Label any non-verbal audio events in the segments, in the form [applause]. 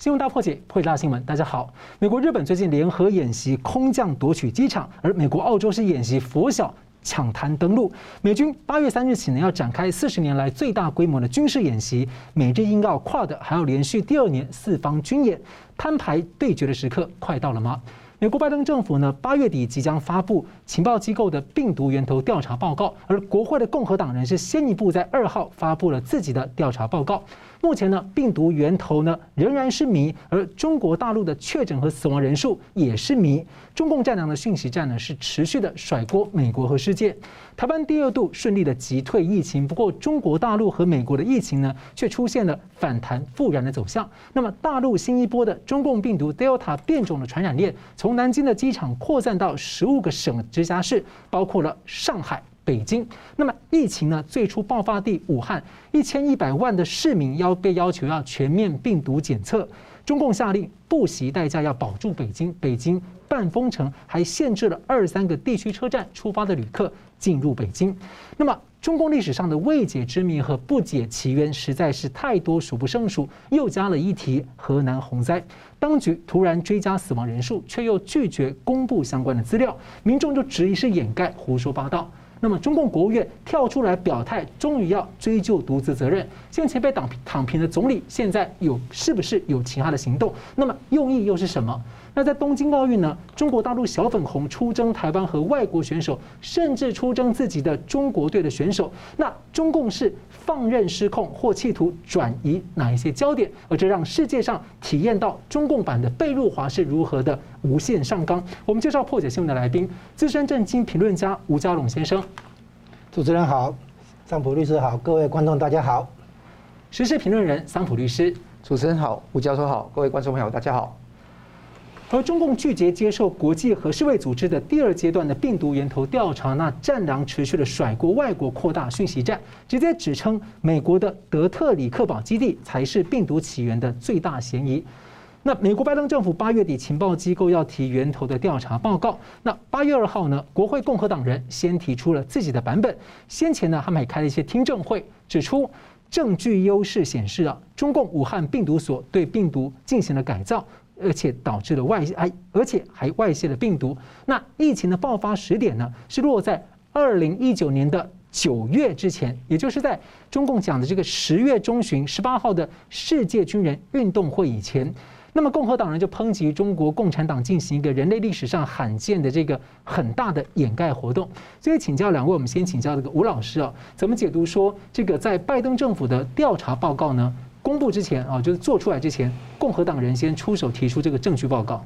新闻大破解，破解大新闻。大家好，美国、日本最近联合演习空降夺取机场，而美国、澳洲是演习拂晓抢滩登陆。美军八月三日起呢，要展开四十年来最大规模的军事演习。美日英澳跨的还要连续第二年四方军演，摊牌对决的时刻快到了吗？美国拜登政府呢，八月底即将发布情报机构的病毒源头调查报告，而国会的共和党人是先一步在二号发布了自己的调查报告。目前呢，病毒源头呢仍然是谜，而中国大陆的确诊和死亡人数也是谜。中共战狼的讯息战呢是持续的甩锅美国和世界。台湾第二度顺利的击退疫情，不过中国大陆和美国的疫情呢却出现了反弹复燃的走向。那么大陆新一波的中共病毒 Delta 变种的传染链，从南京的机场扩散到十五个省直辖市，包括了上海。北京，那么疫情呢？最初爆发地武汉，一千一百万的市民要被要求要全面病毒检测。中共下令不惜代价要保住北京，北京半封城，还限制了二三个地区车站出发的旅客进入北京。那么中共历史上的未解之谜和不解其缘实在是太多数不胜数。又加了一题河南洪灾，当局突然追加死亡人数，却又拒绝公布相关的资料，民众就质疑是掩盖、胡说八道。那么，中共国务院跳出来表态，终于要追究独自责任。先前被党躺平的总理，现在有是不是有其他的行动？那么用意又是什么？那在东京奥运呢？中国大陆小粉红出征台湾和外国选手，甚至出征自己的中国队的选手。那中共是放任失控，或企图转移哪一些焦点？而这让世界上体验到中共版的被入华是如何的无限上纲。我们介绍破解新闻的来宾，资深政经评论家吴家龙先生。主持人好，桑普律师好，各位观众大家好。时事评论人桑普律师，主持人好，吴教授好，各位观众朋友大家好。而中共拒绝接受国际和世卫组织的第二阶段的病毒源头调查，那战狼持续的甩锅外国，扩大讯息战，直接指称美国的德特里克堡基地才是病毒起源的最大嫌疑。那美国拜登政府八月底情报机构要提源头的调查报告，那八月二号呢，国会共和党人先提出了自己的版本，先前呢他们还开了一些听证会，指出证据优势显示啊，中共武汉病毒所对病毒进行了改造。而且导致了外哎，而且还外泄了病毒。那疫情的爆发时点呢，是落在二零一九年的九月之前，也就是在中共讲的这个十月中旬十八号的世界军人运动会以前。那么共和党人就抨击中国共产党进行一个人类历史上罕见的这个很大的掩盖活动。所以请教两位，我们先请教这个吴老师啊，怎么解读说这个在拜登政府的调查报告呢？公布之前啊，就是做出来之前，共和党人先出手提出这个证据报告。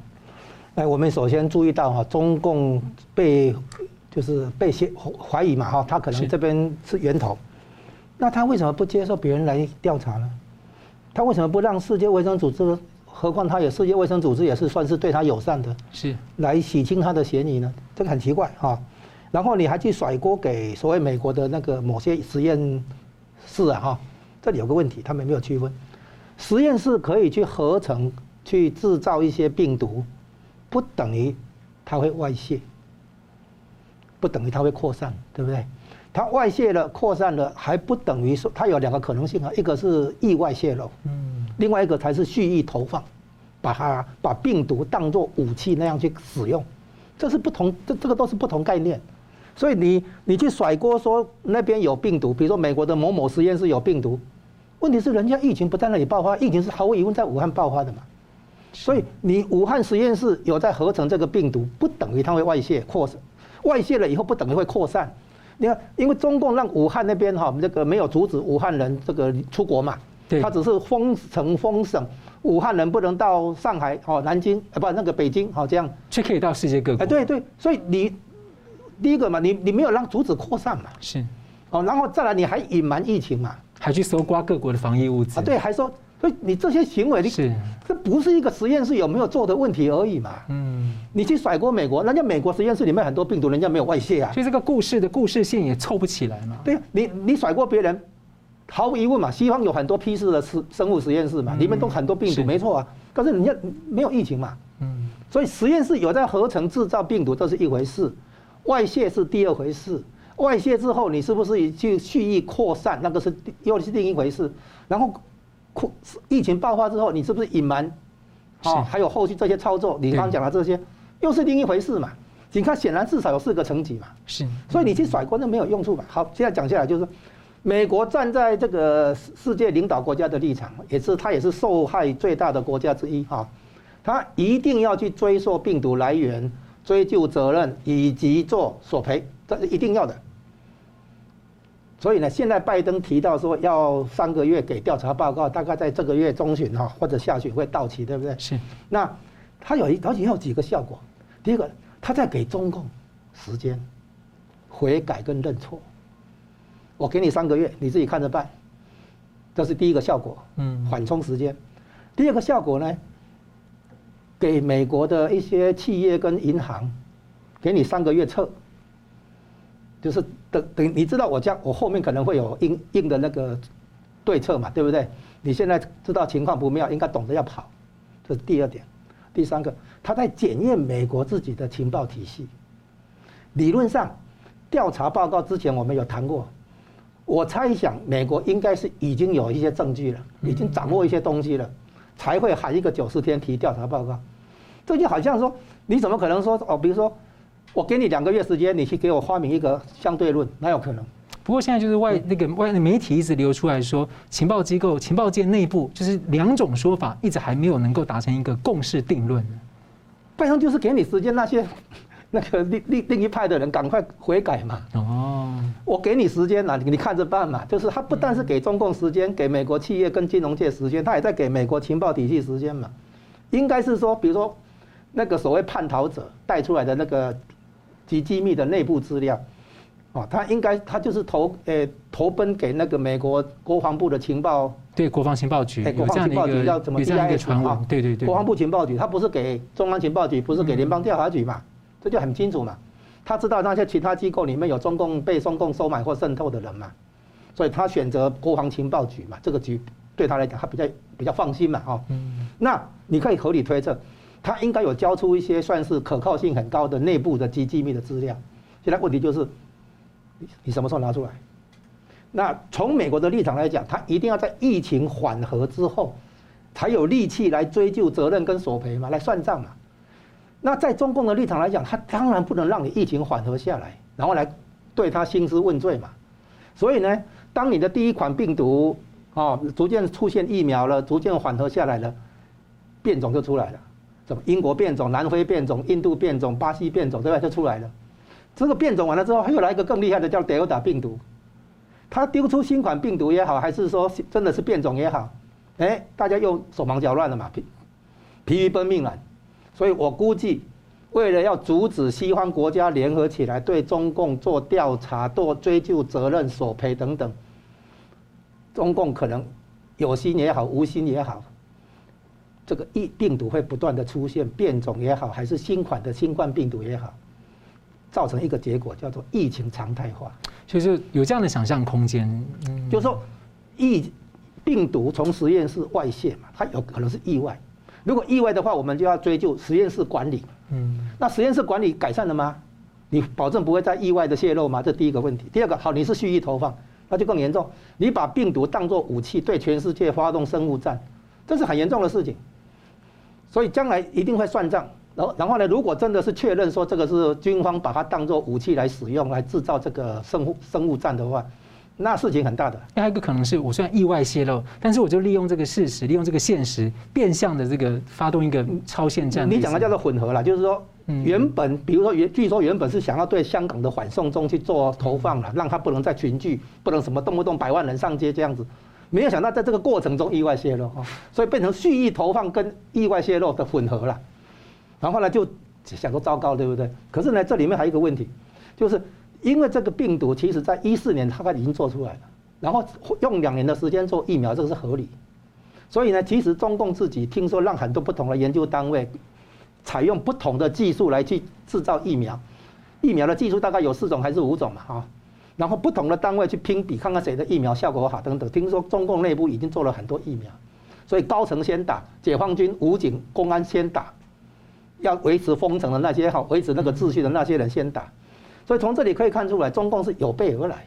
来，我们首先注意到哈，中共被就是被先怀疑嘛哈，他可能这边是源头。那他为什么不接受别人来调查呢？他为什么不让世界卫生组织？何况他也世界卫生组织也是算是对他友善的，是来洗清他的嫌疑呢？这个很奇怪哈。然后你还去甩锅给所谓美国的那个某些实验室啊哈。这里有个问题，他们没有区分，实验室可以去合成、去制造一些病毒，不等于它会外泄，不等于它会扩散，对不对？它外泄了、扩散了，还不等于说它有两个可能性啊，一个是意外泄露，嗯，另外一个才是蓄意投放，把它把病毒当作武器那样去使用，这是不同，这这个都是不同概念。所以你你去甩锅说那边有病毒，比如说美国的某某实验室有病毒。问题是人家疫情不在那里爆发，疫情是毫无疑问在武汉爆发的嘛，所以你武汉实验室有在合成这个病毒，不等于它会外泄扩散，外泄了以后不等于会扩散。你看，因为中共让武汉那边哈这个没有阻止武汉人这个出国嘛，他只是封城封省，武汉人不能到上海哦南京啊不那个北京好这样，却可以到世界各国。哎对对，所以你第一个嘛，你你没有让阻止扩散嘛，是，哦然后再来你还隐瞒疫情嘛。还去搜刮各国的防疫物资啊？对，还说，所以你这些行为，你是这不是一个实验室有没有做的问题而已嘛？嗯，你去甩锅美国，人家美国实验室里面很多病毒，人家没有外泄啊。所以这个故事的故事线也凑不起来嘛。对，你你甩锅别人，毫无疑问嘛，西方有很多批次的实生物实验室嘛，里面都很多病毒，没错啊。可是人家没有疫情嘛。嗯，所以实验室有在合成制造病毒，这是一回事，外泄是第二回事。外泄之后，你是不是去蓄意扩散？那个是又是另一回事。然后，扩疫情爆发之后，你是不是隐瞒啊，还有后续这些操作，你刚刚讲的这些，又是另一回事嘛。你看，显然至少有四个层级嘛。是，所以你去甩锅那没有用处嘛。好，现在讲下来就是，美国站在这个世界领导国家的立场，也是它也是受害最大的国家之一哈。它一定要去追溯病毒来源、追究责任以及做索赔，这是一定要的。所以呢，现在拜登提到说要三个月给调查报告，大概在这个月中旬哈或者下旬会到期，对不对？是。那他有一而且有几个效果，第一个。他在给中共时间悔改跟认错，我给你三个月，你自己看着办，这是第一个效果，嗯，缓冲时间。第二个效果呢，给美国的一些企业跟银行，给你三个月撤，就是等等，你知道我将我后面可能会有硬硬的那个对策嘛，对不对？你现在知道情况不妙，应该懂得要跑，这是第二点。第三个，他在检验美国自己的情报体系。理论上，调查报告之前我们有谈过，我猜想美国应该是已经有一些证据了，已经掌握一些东西了，才会喊一个九十天提调查报告。这就好像说，你怎么可能说哦？比如说，我给你两个月时间，你去给我发明一个相对论，哪有可能？不过现在就是外那个外的媒体一直流出来说，情报机构、情报界内部就是两种说法，一直还没有能够达成一个共识定论。拜登就是给你时间，那些 [laughs] 那个另另另一派的人赶快悔改嘛。哦，我给你时间了，你看着办嘛。就是他不但是给中共时间，给美国企业跟金融界时间，他也在给美国情报体系时间嘛。应该是说，比如说那个所谓叛逃者带出来的那个极机密的内部资料。哦，他应该他就是投诶投奔给那个美国国防部的情报，对国防情报局，国防情报局叫怎么？这样一个传闻，对对对，国防部情报局，他不是给中央情报局，不是给联邦调查局嘛？这就很清楚嘛。他知道那些其他机构里面有中共被中共收买或渗透的人嘛，所以他选择国防情报局嘛，这个局对他来讲他比较比较放心嘛，哈。嗯。那你可以合理推测，他应该有交出一些算是可靠性很高的内部的机机密的资料。现在问题就是。你什么时候拿出来？那从美国的立场来讲，他一定要在疫情缓和之后，才有力气来追究责任跟索赔嘛，来算账嘛。那在中共的立场来讲，他当然不能让你疫情缓和下来，然后来对他兴师问罪嘛。所以呢，当你的第一款病毒啊逐渐出现疫苗了，逐渐缓和下来了，变种就出来了，什么英国变种、南非变种、印度变种、巴西变种，对吧？就出来了。这个变种完了之后，还有来一个更厉害的，叫德尔塔病毒。它丢出新款病毒也好，还是说真的是变种也好，哎，大家又手忙脚乱了嘛，疲疲于奔命了。所以我估计，为了要阻止西方国家联合起来对中共做调查、做追究责任、索赔等等，中共可能有心也好，无心也好，这个疫病毒会不断的出现，变种也好，还是新款的新冠病毒也好。造成一个结果叫做疫情常态化，就是有这样的想象空间。嗯，就是说，疫病毒从实验室外泄嘛，它有可能是意外。如果意外的话，我们就要追究实验室管理。嗯，那实验室管理改善了吗？你保证不会再意外的泄露吗？这第一个问题。第二个，好，你是蓄意投放，那就更严重。你把病毒当作武器，对全世界发动生物战，这是很严重的事情。所以将来一定会算账。然后，然后呢？如果真的是确认说这个是军方把它当做武器来使用，来制造这个生物生物战的话，那事情很大的。还有一个可能是我虽然意外泄露，但是我就利用这个事实，利用这个现实，变相的这个发动一个超限战。你讲的叫做混合了，就是说原本，比如说原据说原本是想要对香港的反送中去做投放了，让他不能再群聚，不能什么动不动百万人上街这样子，没有想到在这个过程中意外泄露啊，所以变成蓄意投放跟意外泄露的混合了。然后呢，就想说糟糕，对不对？可是呢，这里面还有一个问题，就是因为这个病毒其实在一四年它已经做出来了，然后用两年的时间做疫苗，这个是合理。所以呢，其实中共自己听说让很多不同的研究单位采用不同的技术来去制造疫苗，疫苗的技术大概有四种还是五种嘛，哈。然后不同的单位去拼比，看看谁的疫苗效果好等等。听说中共内部已经做了很多疫苗，所以高层先打，解放军、武警、公安先打。要维持封城的那些好，维持那个秩序的那些人先打，所以从这里可以看出来，中共是有备而来，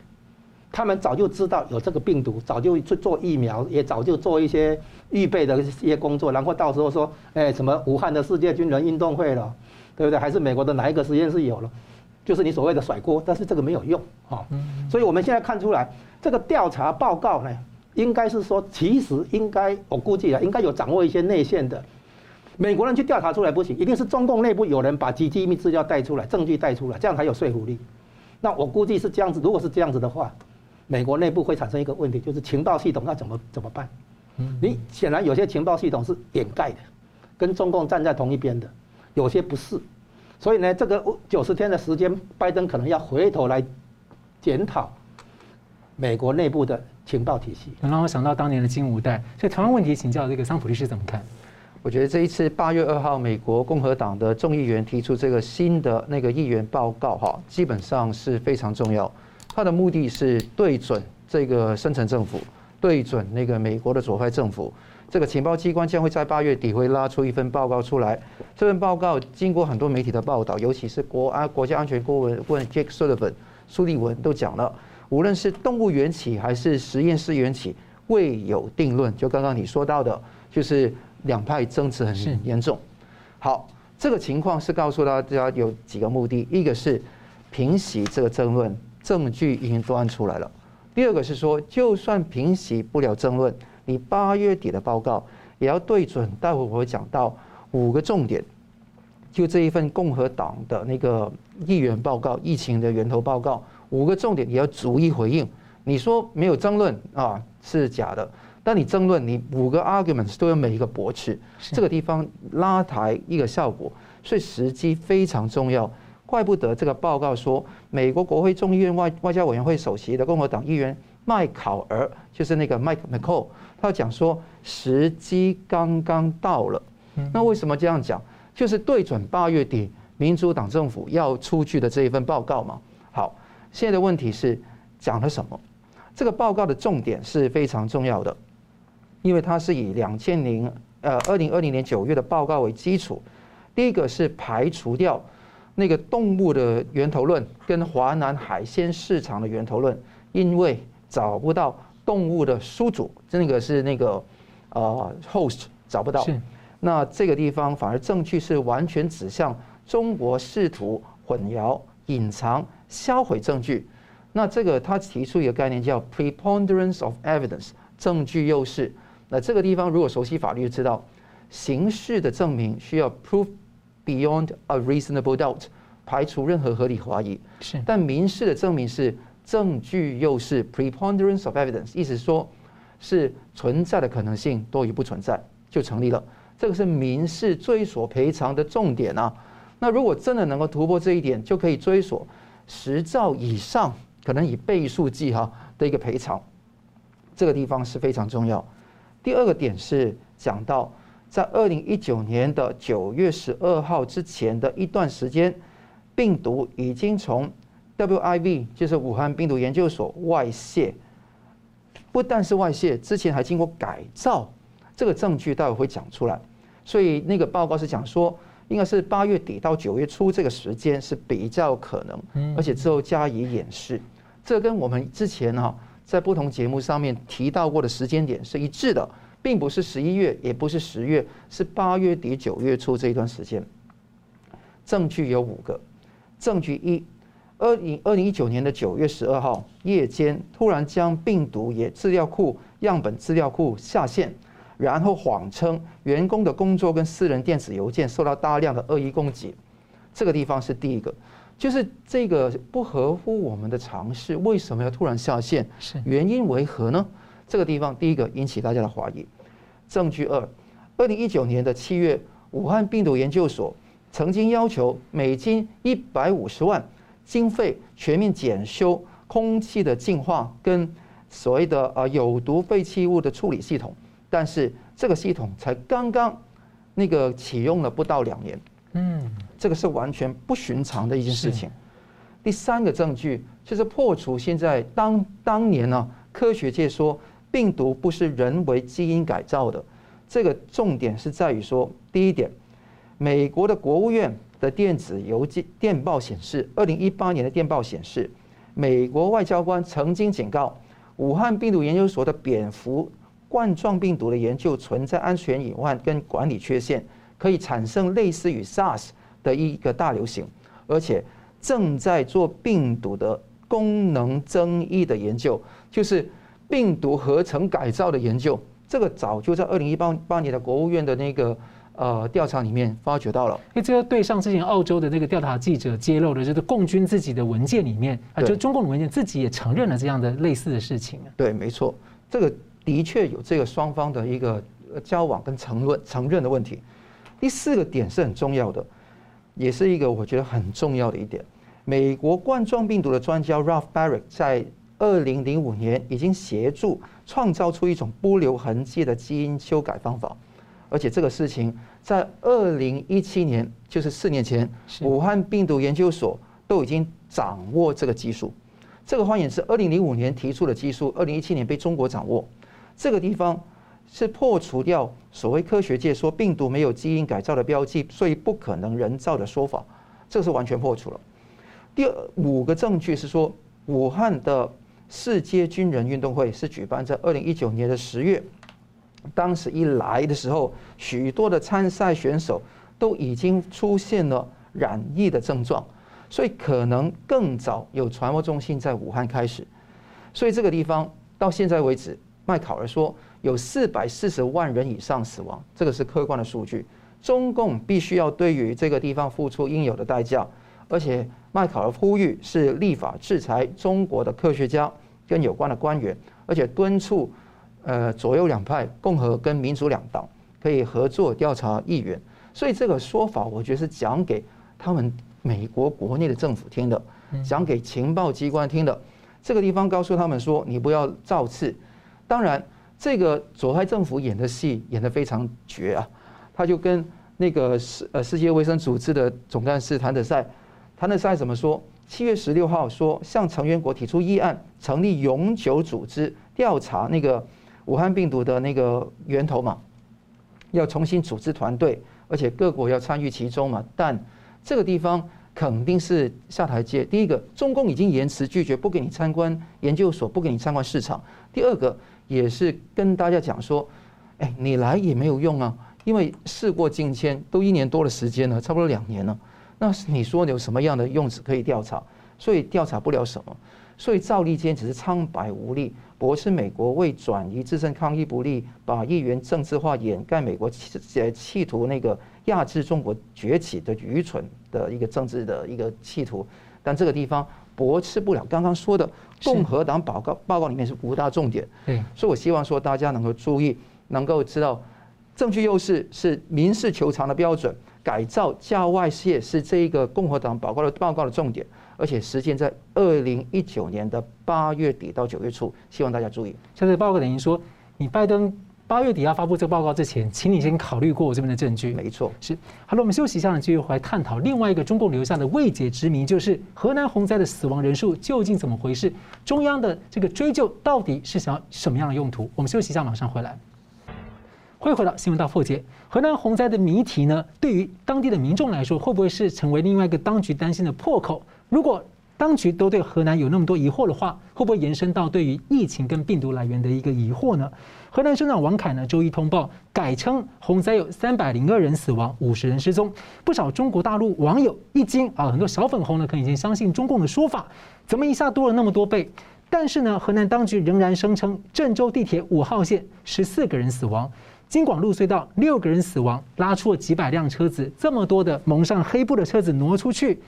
他们早就知道有这个病毒，早就去做疫苗，也早就做一些预备的一些工作，然后到时候说，哎，什么武汉的世界军人运动会了，对不对？还是美国的哪一个实验室有了？就是你所谓的甩锅，但是这个没有用啊。所以我们现在看出来，这个调查报告呢，应该是说，其实应该我估计啊，应该有掌握一些内线的。美国人去调查出来不行，一定是中共内部有人把机密资料带出来，证据带出来，这样才有说服力。那我估计是这样子，如果是这样子的话，美国内部会产生一个问题，就是情报系统要怎么怎么办？你显然有些情报系统是掩盖的，跟中共站在同一边的，有些不是。所以呢，这个九十天的时间，拜登可能要回头来检讨美国内部的情报体系。能让我想到当年的金五代。所以同样问题，请教这个桑普律师怎么看？我觉得这一次八月二号，美国共和党的众议员提出这个新的那个议员报告，哈，基本上是非常重要。它的目的是对准这个深层政府，对准那个美国的左派政府。这个情报机关将会在八月底会拉出一份报告出来。这份报告经过很多媒体的报道，尤其是国安国家安全顾问问 Jake Sullivan 苏利文都讲了，无论是动物缘起还是实验室缘起，未有定论。就刚刚你说到的，就是。两派争执很严重。好，这个情况是告诉大家有几个目的：一个是平息这个争论，证据已经端出来了；第二个是说，就算平息不了争论，你八月底的报告也要对准。待会我会讲到五个重点，就这一份共和党的那个议员报告，疫情的源头报告，五个重点也要逐一回应。你说没有争论啊，是假的。但你争论，你五个 arguments 都有每一个驳斥，这个地方拉抬一个效果，所以时机非常重要。怪不得这个报告说，美国国会众议院外外交委员会首席的共和党议员麦考尔，就是那个 Mike McCaul，他讲说时机刚刚到了。那为什么这样讲？就是对准八月底民主党政府要出具的这一份报告嘛。好，现在的问题是讲了什么？这个报告的重点是非常重要的。因为它是以两千零呃二零二零年九月的报告为基础，第一个是排除掉那个动物的源头论跟华南海鲜市场的源头论，因为找不到动物的宿主，这个是那个呃 host 找不到，那这个地方反而证据是完全指向中国试图混淆、隐藏、销毁证据，那这个他提出一个概念叫 preponderance of evidence，证据优势。那这个地方如果熟悉法律就知道，刑事的证明需要 prove beyond a reasonable doubt，排除任何合理怀疑。是，但民事的证明是证据又是 preponderance of evidence，意思说，是存在的可能性多于不存在就成立了。这个是民事追索赔偿的重点啊。那如果真的能够突破这一点，就可以追索十兆以上，可能以倍数计哈的一个赔偿。这个地方是非常重要。第二个点是讲到，在二零一九年的九月十二号之前的一段时间，病毒已经从 WIV，就是武汉病毒研究所外泄，不但是外泄，之前还经过改造，这个证据待会会讲出来。所以那个报告是讲说，应该是八月底到九月初这个时间是比较可能，而且之后加以掩饰。这跟我们之前哈。在不同节目上面提到过的时间点是一致的，并不是十一月，也不是十月，是八月底九月初这一段时间。证据有五个，证据一：二零二零一九年的九月十二号夜间，突然将病毒也资料库样本资料库下线，然后谎称员工的工作跟私人电子邮件受到大量的恶意攻击。这个地方是第一个。就是这个不合乎我们的常识，为什么要突然下线？是原因为何呢？这个地方第一个引起大家的怀疑。证据二：二零一九年的七月，武汉病毒研究所曾经要求美金一百五十万经费全面检修空气的净化跟所谓的呃有毒废弃物的处理系统，但是这个系统才刚刚那个启用了不到两年。嗯，这个是完全不寻常的一件事情。第三个证据就是破除现在当当年呢、啊，科学界说病毒不是人为基因改造的。这个重点是在于说，第一点，美国的国务院的电子邮件电报显示，二零一八年的电报显示，美国外交官曾经警告，武汉病毒研究所的蝙蝠冠状病毒的研究存在安全隐患跟管理缺陷，可以产生类似于 SARS 的一个大流行，而且正在做病毒的功能争议的研究，就是病毒合成改造的研究。这个早就在二零一八八年的国务院的那个呃调查里面发觉到了。哎，这个对上之前澳洲的那个调查记者揭露的，就是共军自己的文件里面啊，就中共的文件自己也承认了这样的类似的事情。对，没错，这个的确有这个双方的一个交往跟承认承认的问题。第四个点是很重要的，也是一个我觉得很重要的一点。美国冠状病毒的专家 Ralph Barrick 在二零零五年已经协助创造出一种不留痕迹的基因修改方法，而且这个事情在二零一七年，就是四年前，武汉病毒研究所都已经掌握这个技术。这个换言是，二零零五年提出的技术，二零一七年被中国掌握。这个地方是破除掉所谓科学界说病毒没有基因改造的标记，所以不可能人造的说法，这个是完全破除了。第五个证据是说，武汉的。世界军人运动会是举办在二零一九年的十月，当时一来的时候，许多的参赛选手都已经出现了染疫的症状，所以可能更早有传播中心在武汉开始，所以这个地方到现在为止，麦考尔说有四百四十万人以上死亡，这个是客观的数据，中共必须要对于这个地方付出应有的代价。而且麦考尔呼吁是立法制裁中国的科学家跟有关的官员，而且敦促呃左右两派共和跟民主两党可以合作调查议员。所以这个说法，我觉得是讲给他们美国国内的政府听的，讲给情报机关听的。这个地方告诉他们说，你不要造次。当然，这个左派政府演的戏演得非常绝啊，他就跟那个世呃世界卫生组织的总干事谭德赛。谭德赛怎么说？七月十六号说，向成员国提出议案，成立永久组织调查那个武汉病毒的那个源头嘛，要重新组织团队，而且各国要参与其中嘛。但这个地方肯定是下台阶。第一个，中共已经延迟拒绝，不给你参观研究所，不给你参观市场。第二个，也是跟大家讲说，哎，你来也没有用啊，因为事过境迁，都一年多的时间了，差不多两年了。那你说有什么样的用词可以调查？所以调查不了什么，所以赵立坚只是苍白无力，驳斥美国为转移自身抗疫不利，把议员政治化，掩盖美国企企图那个压制中国崛起的愚蠢的一个政治的一个企图。但这个地方驳斥不了刚刚说的共和党报告报告里面是五大重点。对，所以我希望说大家能够注意，能够知道证据优势是民事求偿的标准。改造价外泄是这一个共和党报告的报告的重点，而且时间在二零一九年的八月底到九月初，希望大家注意。像这个报告等于说，你拜登八月底要发布这个报告之前，请你先考虑过我这边的证据。没错，是。好了，我们休息一下呢，继续回来探讨另外一个中共留下的未解之谜，就是河南洪灾的死亡人数究竟怎么回事？中央的这个追究到底是想要什么样的用途？我们休息一下，马上回来。欢迎回到新闻大破解。河南洪灾的谜题呢，对于当地的民众来说，会不会是成为另外一个当局担心的破口？如果当局都对河南有那么多疑惑的话，会不会延伸到对于疫情跟病毒来源的一个疑惑呢？河南省长王凯呢，周一通报改称洪灾有三百零二人死亡，五十人失踪。不少中国大陆网友一惊啊，很多小粉红呢，可能已经相信中共的说法，怎么一下多了那么多倍？但是呢，河南当局仍然声称郑州地铁五号线十四个人死亡。京广路隧道六个人死亡，拉出了几百辆车子，这么多的蒙上黑布的车子挪出去，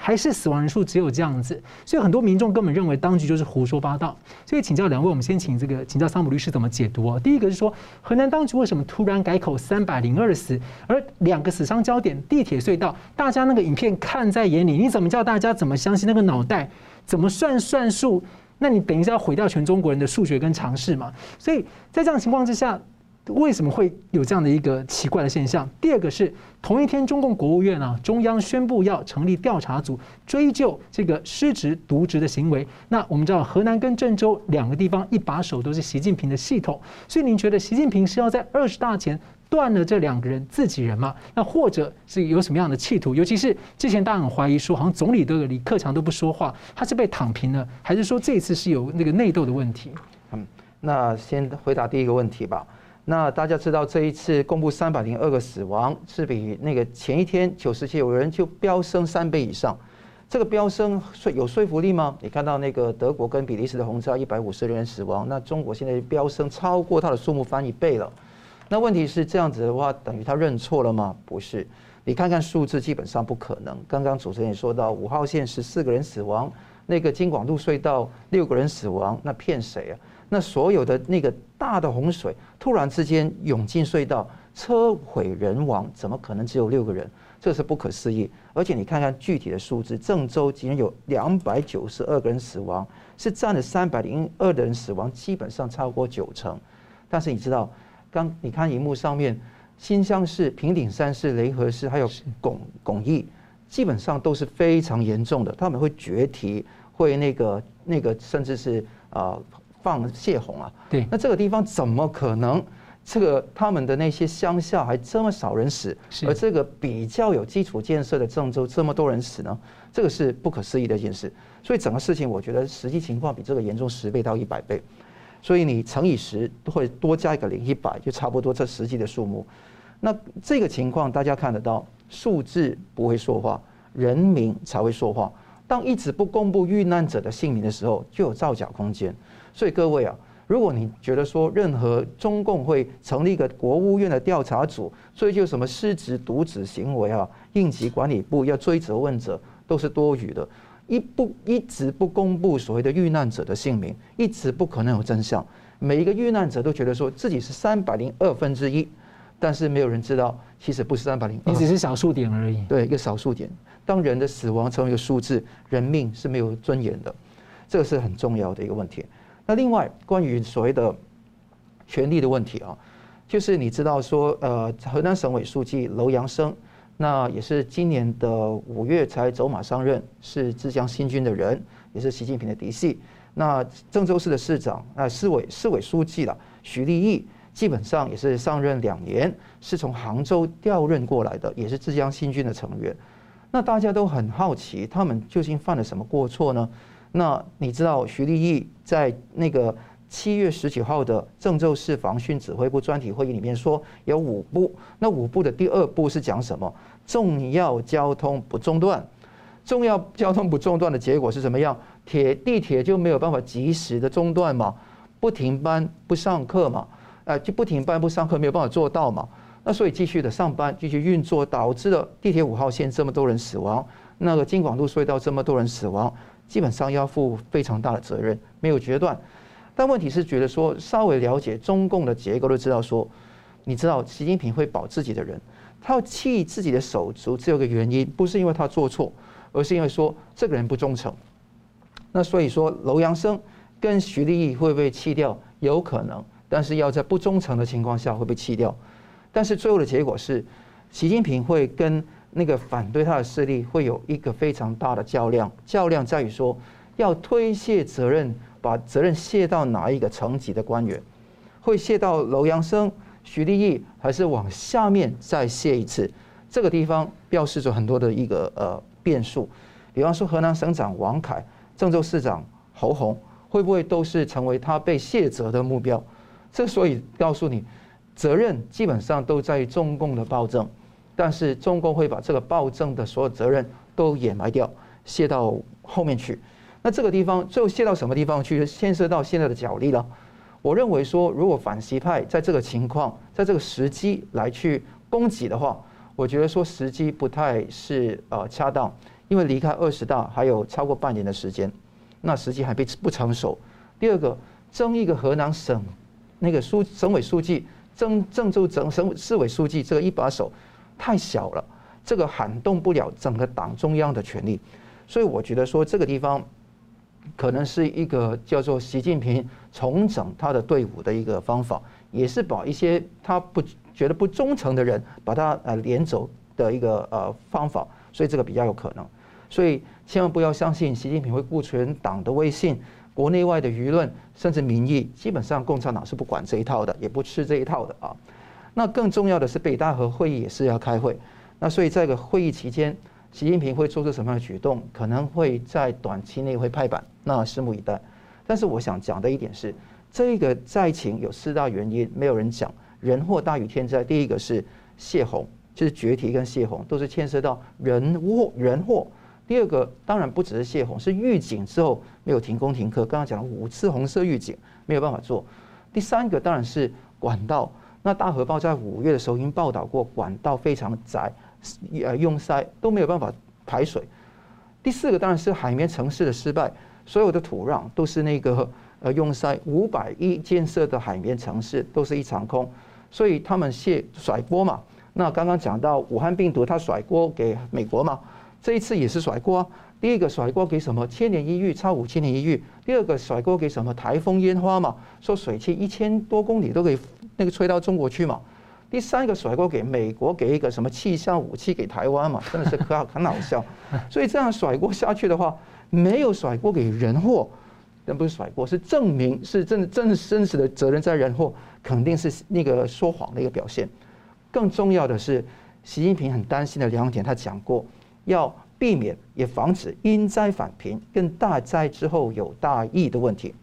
还是死亡人数只有这样子，所以很多民众根本认为当局就是胡说八道。所以请教两位，我们先请这个请教桑普律师怎么解读哦？第一个是说，河南当局为什么突然改口三百零二死，而两个死伤焦点地铁隧道，大家那个影片看在眼里，你怎么叫大家怎么相信那个脑袋怎么算算数？那你等一下要毁掉全中国人的数学跟常识嘛？所以在这样情况之下。为什么会有这样的一个奇怪的现象？第二个是同一天，中共国务院啊，中央宣布要成立调查组追究这个失职渎职的行为。那我们知道，河南跟郑州两个地方一把手都是习近平的系统，所以您觉得习近平是要在二十大前断了这两个人自己人吗？那或者是有什么样的企图？尤其是之前大家很怀疑说，好像总理都有李克强都不说话，他是被躺平了，还是说这次是有那个内斗的问题？嗯，那先回答第一个问题吧。那大家知道这一次公布三百零二个死亡，是比那个前一天九十七有人就飙升三倍以上。这个飙升说有说服力吗？你看到那个德国跟比利时的红车一百五十人死亡，那中国现在飙升超过它的数目翻一倍了。那问题是这样子的话，等于他认错了吗？不是，你看看数字，基本上不可能。刚刚主持人也说到，五号线十四个人死亡，那个京广路隧道六个人死亡，那骗谁啊？那所有的那个大的洪水突然之间涌进隧道，车毁人亡，怎么可能只有六个人？这是不可思议。而且你看看具体的数字，郑州竟然有两百九十二个人死亡，是占了三百零二的人死亡，基本上超过九成。但是你知道，刚你看荧幕上面，新乡市、平顶山市、雷河市还有巩巩义，基本上都是非常严重的，他们会决堤，会那个那个，甚至是啊。呃放泄洪啊，对，那这个地方怎么可能？这个他们的那些乡下还这么少人死，而这个比较有基础建设的郑州这么多人死呢？这个是不可思议的一件事。所以整个事情，我觉得实际情况比这个严重十倍到一百倍。所以你乘以十，会多加一个零，一百就差不多这实际的数目。那这个情况大家看得到，数字不会说话，人民才会说话。当一直不公布遇难者的姓名的时候，就有造假空间。所以各位啊，如果你觉得说任何中共会成立一个国务院的调查组，追究什么失职渎职行为啊，应急管理部要追责问责，都是多余的。一不一直不公布所谓的遇难者的姓名，一直不可能有真相。每一个遇难者都觉得说自己是三百零二分之一，但是没有人知道，其实不是三百零二，你只是少数点而已。对，一个少数点。当人的死亡成为一个数字，人命是没有尊严的，这个是很重要的一个问题。那另外，关于所谓的权力的问题啊，就是你知道说，呃，河南省委书记楼阳生，那也是今年的五月才走马上任，是浙江新军的人，也是习近平的嫡系。那郑州市的市长，啊，市委市委书记了，徐立毅，基本上也是上任两年，是从杭州调任过来的，也是浙江新军的成员。那大家都很好奇，他们究竟犯了什么过错呢？那你知道徐立毅在那个七月十九号的郑州市防汛指挥部专题会议里面说有五步，那五步的第二步是讲什么？重要交通不中断，重要交通不中断的结果是什么样？铁地铁就没有办法及时的中断嘛？不停班不上课嘛？呃，就不停班不上课没有办法做到嘛？那所以继续的上班继续运作，导致了地铁五号线这么多人死亡，那个京广路隧道这么多人死亡。基本上要负非常大的责任，没有决断。但问题是，觉得说稍微了解中共的结构，都知道说，你知道习近平会保自己的人，他要弃自己的手足，只有个原因，不是因为他做错，而是因为说这个人不忠诚。那所以说，楼阳生跟徐立毅会不会弃掉？有可能，但是要在不忠诚的情况下会被弃掉。但是最后的结果是，习近平会跟。那个反对他的势力会有一个非常大的较量，较量在于说要推卸责任，把责任卸到哪一个层级的官员，会卸到楼阳生、徐立毅，还是往下面再卸一次？这个地方标示着很多的一个呃变数。比方说，河南省长王凯、郑州市长侯鸿，会不会都是成为他被卸责的目标？这所以告诉你，责任基本上都在于中共的暴政。但是中共会把这个暴政的所有责任都掩埋掉，卸到后面去。那这个地方最后卸到什么地方去？牵涉到现在的角力了。我认为说，如果反习派在这个情况，在这个时机来去攻击的话，我觉得说时机不太是呃恰当，因为离开二十大还有超过半年的时间，那时机还不不成熟。第二个，争一个河南省那个书省委书记，争郑州省省市委书记这个一把手。太小了，这个撼动不了整个党中央的权力，所以我觉得说这个地方可能是一个叫做习近平重整他的队伍的一个方法，也是把一些他不觉得不忠诚的人把他呃撵走的一个呃方法，所以这个比较有可能，所以千万不要相信习近平会顾全党的威信，国内外的舆论甚至民意，基本上共产党是不管这一套的，也不吃这一套的啊。那更重要的是北大河会议也是要开会。那所以这个会议期间，习近平会做出什么样的举动？可能会在短期内会拍板，那拭目以待。但是我想讲的一点是，这个灾情有四大原因，没有人讲。人祸大于天灾，第一个是泄洪，就是决堤跟泄洪都是牵涉到人祸人祸。第二个当然不只是泄洪，是预警之后没有停工停课。刚刚讲了五次红色预警没有办法做。第三个当然是管道，那大河报在五月的时候已经报道过，管道非常窄。呃，用塞都没有办法排水。第四个当然是海绵城市的失败，所有的土壤都是那个呃用塞，五百亿建设的海绵城市都是一场空，所以他们卸甩锅嘛。那刚刚讲到武汉病毒，他甩锅给美国嘛，这一次也是甩锅。第一个甩锅给什么？千年一遇，超五千年一遇。第二个甩锅给什么？台风烟花嘛，说水汽一千多公里都可以那个吹到中国去嘛。第三个甩锅给美国，给一个什么气象武器给台湾嘛，真的是 [laughs] 可好很好笑。所以这样甩锅下去的话，没有甩锅给人祸，那不是甩锅，是证明是真真真实的责任在人祸，肯定是那个说谎的一个表现。更重要的是，习近平很担心的两点，他讲过，要避免也防止因灾返贫，跟大灾之后有大疫的问题。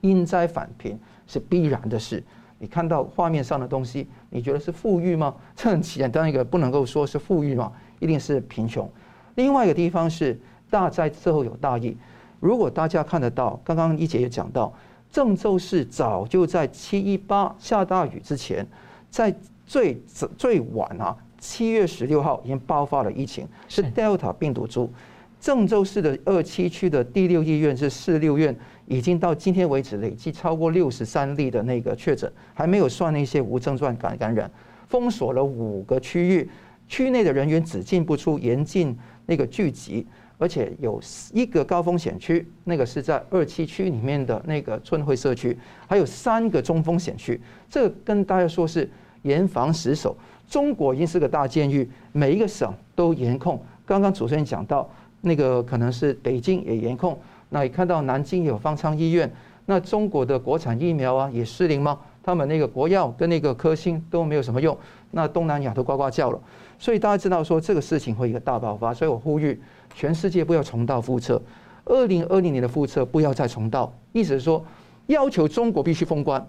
因灾返贫是必然的事。你看到画面上的东西，你觉得是富裕吗？这 [laughs] 很简单一个，不能够说是富裕嘛，一定是贫穷。另外一个地方是大灾之后有大疫。如果大家看得到，刚刚一姐也讲到，郑州市早就在七一八下大雨之前，在最最晚啊，七月十六号已经爆发了疫情，是 Delta 病毒株。郑州市的二七区的第六医院是市六院。已经到今天为止累计超过六十三例的那个确诊，还没有算那些无症状感感染。封锁了五个区域，区内的人员只进不出，严禁那个聚集，而且有一个高风险区，那个是在二七区里面的那个春汇社区，还有三个中风险区。这跟大家说是严防死守。中国已经是个大监狱，每一个省都严控。刚刚主持人讲到，那个可能是北京也严控。那你看到南京有方舱医院，那中国的国产疫苗啊也失灵吗？他们那个国药跟那个科兴都没有什么用，那东南亚都呱呱叫了。所以大家知道说这个事情会一个大爆发，所以我呼吁全世界不要重蹈覆辙。二零二零年的覆辙不要再重蹈，意思是说要求中国必须封关，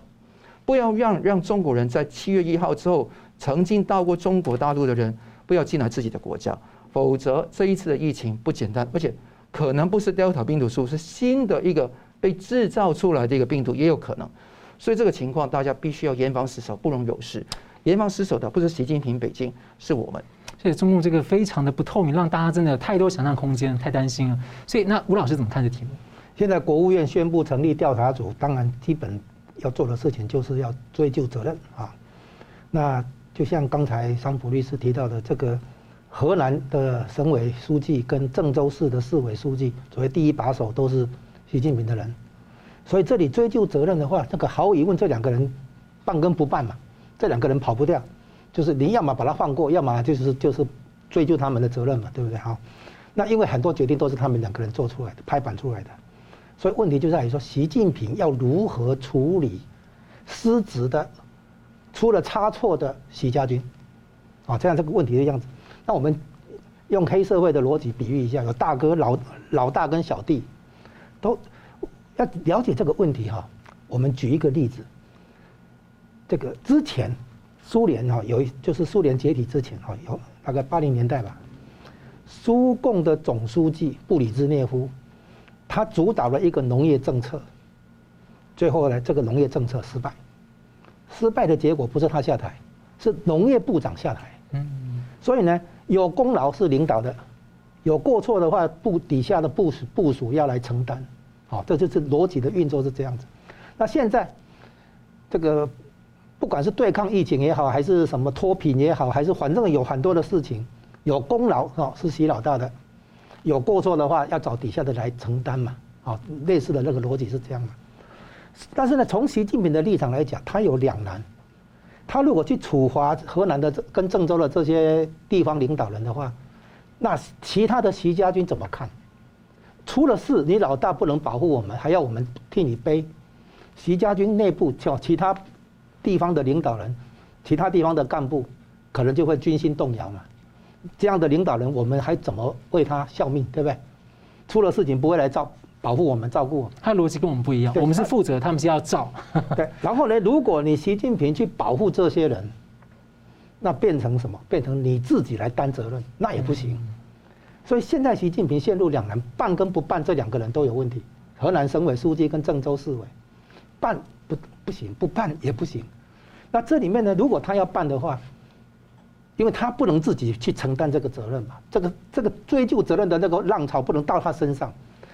不要让让中国人在七月一号之后曾经到过中国大陆的人不要进来自己的国家，否则这一次的疫情不简单，而且。可能不是 Delta 病毒株，是新的一个被制造出来的一个病毒，也有可能。所以这个情况，大家必须要严防死守，不容有失。严防死守的不是习近平、北京，是我们。所以中共这个非常的不透明，让大家真的有太多想象空间，太担心了。所以，那吴老师怎么看这题目？现在国务院宣布成立调查组，当然基本要做的事情就是要追究责任啊。那就像刚才桑普律师提到的这个。河南的省委书记跟郑州市的市委书记，作为第一把手都是习近平的人，所以这里追究责任的话，这个毫无疑问，这两个人办跟不办嘛，这两个人跑不掉，就是你要么把他放过，要么就是就是追究他们的责任嘛，对不对？好，那因为很多决定都是他们两个人做出来的，拍板出来的，所以问题就在于说，习近平要如何处理失职的、出了差错的习家军，啊，这样这个问题的样子。那我们用黑社会的逻辑比喻一下，有大哥、老老大跟小弟，都要了解这个问题哈。我们举一个例子，这个之前苏联哈有一就是苏联解体之前哈有大概八零年代吧，苏共的总书记布里兹涅夫，他主导了一个农业政策，最后呢这个农业政策失败，失败的结果不是他下台，是农业部长下台。所以呢，有功劳是领导的，有过错的话，部底下的部署部署要来承担，好，这就是逻辑的运作是这样子。那现在，这个不管是对抗疫情也好，还是什么脱贫也好，还是反正有很多的事情，有功劳哦是习老大的，有过错的话要找底下的来承担嘛，好，类似的那个逻辑是这样嘛。但是呢，从习近平的立场来讲，他有两难。他如果去处罚河南的跟郑州的这些地方领导人的话，那其他的徐家军怎么看？出了事，你老大不能保护我们，还要我们替你背。徐家军内部叫其他地方的领导人，其他地方的干部可能就会军心动摇嘛。这样的领导人，我们还怎么为他效命，对不对？出了事情不会来照保护我们、照顾我们。他逻辑跟我们不一样，我们是负责，他们是要照。对，然后呢，如果你习近平去保护这些人，那变成什么？变成你自己来担责任，那也不行。所以现在习近平陷入两难，办跟不办这两个人都有问题。河南省委书记跟郑州市委，办不不行，不办也不行。那这里面呢，如果他要办的话，因为他不能自己去承担这个责任嘛，这个这个追究责任的那个浪潮不能到他身上，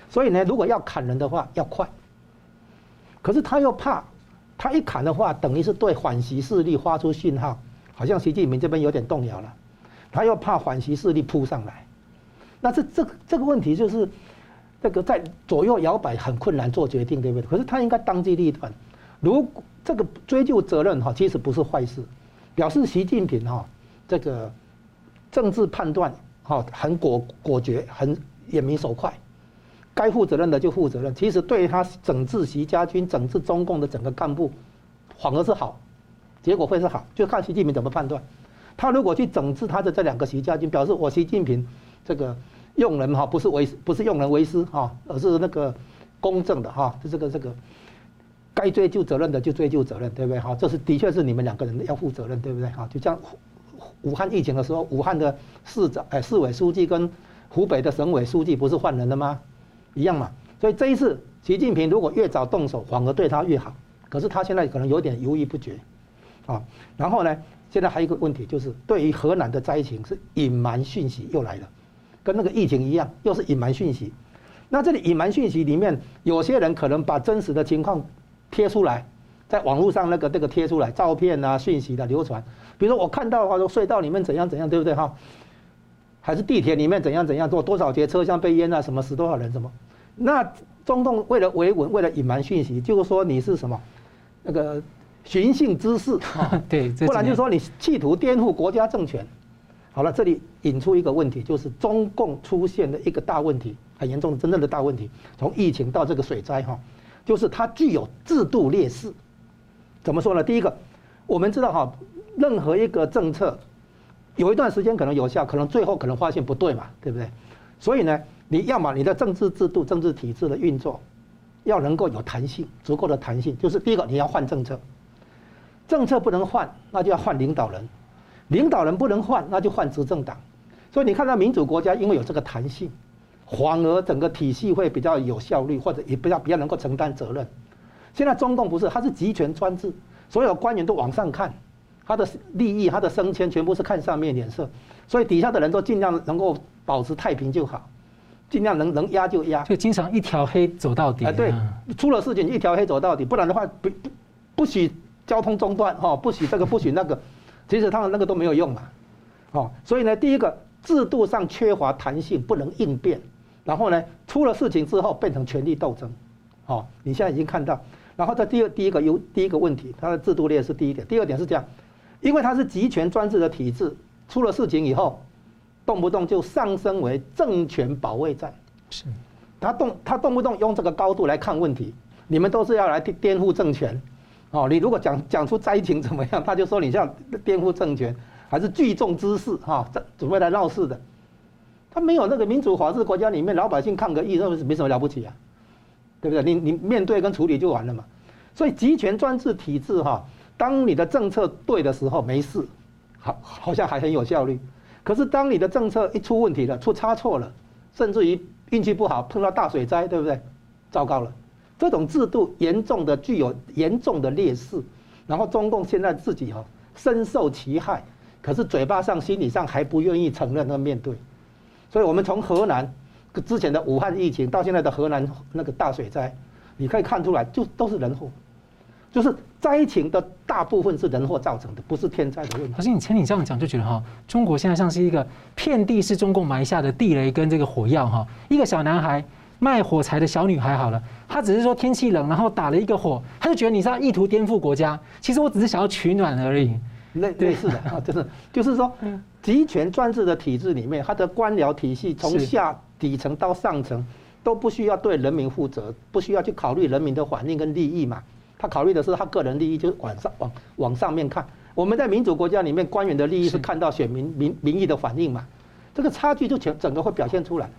所以呢，如果要砍人的话要快。可是他又怕，他一砍的话，等于是对反习势力发出信号，好像习近平这边有点动摇了，他又怕反习势力扑上来。那这这这个问题就是，这个在左右摇摆很困难做决定，对不对？可是他应该当机立断。如果这个追究责任哈，其实不是坏事，表示习近平哈这个政治判断哈很果果决，很眼明手快，该负责任的就负责任。其实对他整治习家军、整治中共的整个干部，反而是好，结果会是好，就看习近平怎么判断。他如果去整治他的这两个习家军，表示我习近平。这个用人哈不是为不是用人为师哈，而是那个公正的哈，这个这个该追究责任的就追究责任，对不对哈？这是的确是你们两个人要负责任，对不对哈？就像武汉疫情的时候，武汉的市长哎市委书记跟湖北的省委书记不是换人了吗？一样嘛。所以这一次习近平如果越早动手，反而对他越好。可是他现在可能有点犹豫不决啊。然后呢，现在还有一个问题就是，对于河南的灾情是隐瞒讯息又来了。跟那个疫情一样，又是隐瞒讯息。那这里隐瞒讯息里面，有些人可能把真实的情况贴出来，在网络上那个这个贴出来，照片啊、讯息的流传。比如说我看到的话，说隧道里面怎样怎样，对不对哈？还是地铁里面怎样怎样做，多少节车厢被淹啊，什么死多少人什么？那中共为了维稳，为了隐瞒讯息，就是说你是什么那个寻衅滋事 [laughs] 啊？对，不然就是说你企图颠覆国家政权。好了，这里引出一个问题，就是中共出现的一个大问题，很严重的真正的大问题。从疫情到这个水灾哈，就是它具有制度劣势。怎么说呢？第一个，我们知道哈，任何一个政策，有一段时间可能有效，可能最后可能发现不对嘛，对不对？所以呢，你要么你的政治制度、政治体制的运作要能够有弹性，足够的弹性。就是第一个，你要换政策，政策不能换，那就要换领导人。领导人不能换，那就换执政党。所以你看到民主国家，因为有这个弹性，反而整个体系会比较有效率，或者也比较比较能够承担责任。现在中共不是，他是集权专制，所有官员都往上看，他的利益、他的升迁全部是看上面脸色，所以底下的人都尽量能够保持太平就好，尽量能能压就压。就经常一条黑走到底。啊，对，出了事情一条黑走到底，不然的话不不不许交通中断哈，不许这个不许那个。其实他们那个都没有用嘛，哦，所以呢，第一个制度上缺乏弹性，不能应变，然后呢，出了事情之后变成权力斗争，哦，你现在已经看到，然后在第二第一个有第一个问题，它的制度劣势第一点，第二点是这样，因为它是集权专制的体制，出了事情以后，动不动就上升为政权保卫战，是，他动他动不动用这个高度来看问题，你们都是要来颠颠覆政权。哦，你如果讲讲出灾情怎么样，[laughs] 他就说你像颠覆政权，还是聚众滋事哈，这准备来闹事的。他没有那个民主法治国家里面老百姓抗个议，那没什么了不起啊，对不对？你你面对跟处理就完了嘛。所以集权专制体制哈，当你的政策对的时候没事，好好像还很有效率。可是当你的政策一出问题了，出差错了，甚至于运气不好碰到大水灾，对不对？糟糕了。这种制度严重的具有严重的劣势，然后中共现在自己哈深受其害，可是嘴巴上、心理上还不愿意承认和面对，所以我们从河南之前的武汉疫情到现在的河南那个大水灾，你可以看出来，就都是人祸，就是灾情的大部分是人祸造成的，不是天灾的问题。可是你听你这样讲，就觉得哈，中国现在像是一个遍地是中共埋下的地雷跟这个火药哈，一个小男孩。卖火柴的小女孩好了，她只是说天气冷，然后打了一个火，她就觉得你是要意图颠覆国家。其实我只是想要取暖而已。类类似的啊，就是就是说，集权专制的体制里面，它的官僚体系从下底层到上层都不需要对人民负责，不需要去考虑人民的反应跟利益嘛。他考虑的是他个人利益，就是往上往往上面看，我们在民主国家里面，官员的利益是看到选民民民意的反应嘛，这个差距就全整个会表现出来。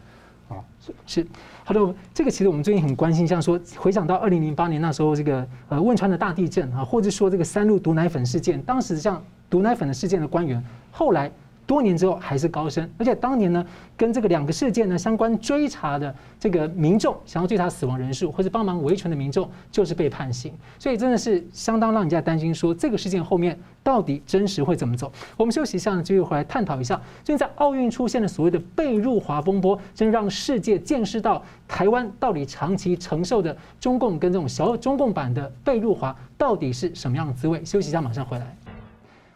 啊，是是，好的，这个其实我们最近很关心，像说回想到二零零八年那时候这个呃汶川的大地震啊，或者说这个三鹿毒奶粉事件，当时像毒奶粉的事件的官员，后来。多年之后还是高升，而且当年呢，跟这个两个事件呢相关追查的这个民众，想要追查死亡人数或者帮忙维权的民众，就是被判刑，所以真的是相当让人家担心，说这个事件后面到底真实会怎么走？我们休息一下呢，继续回来探讨一下。最近在奥运出现的所谓的被入华风波，真让世界见识到台湾到底长期承受的中共跟这种小中共版的被入华到底是什么样的滋味？休息一下，马上回来。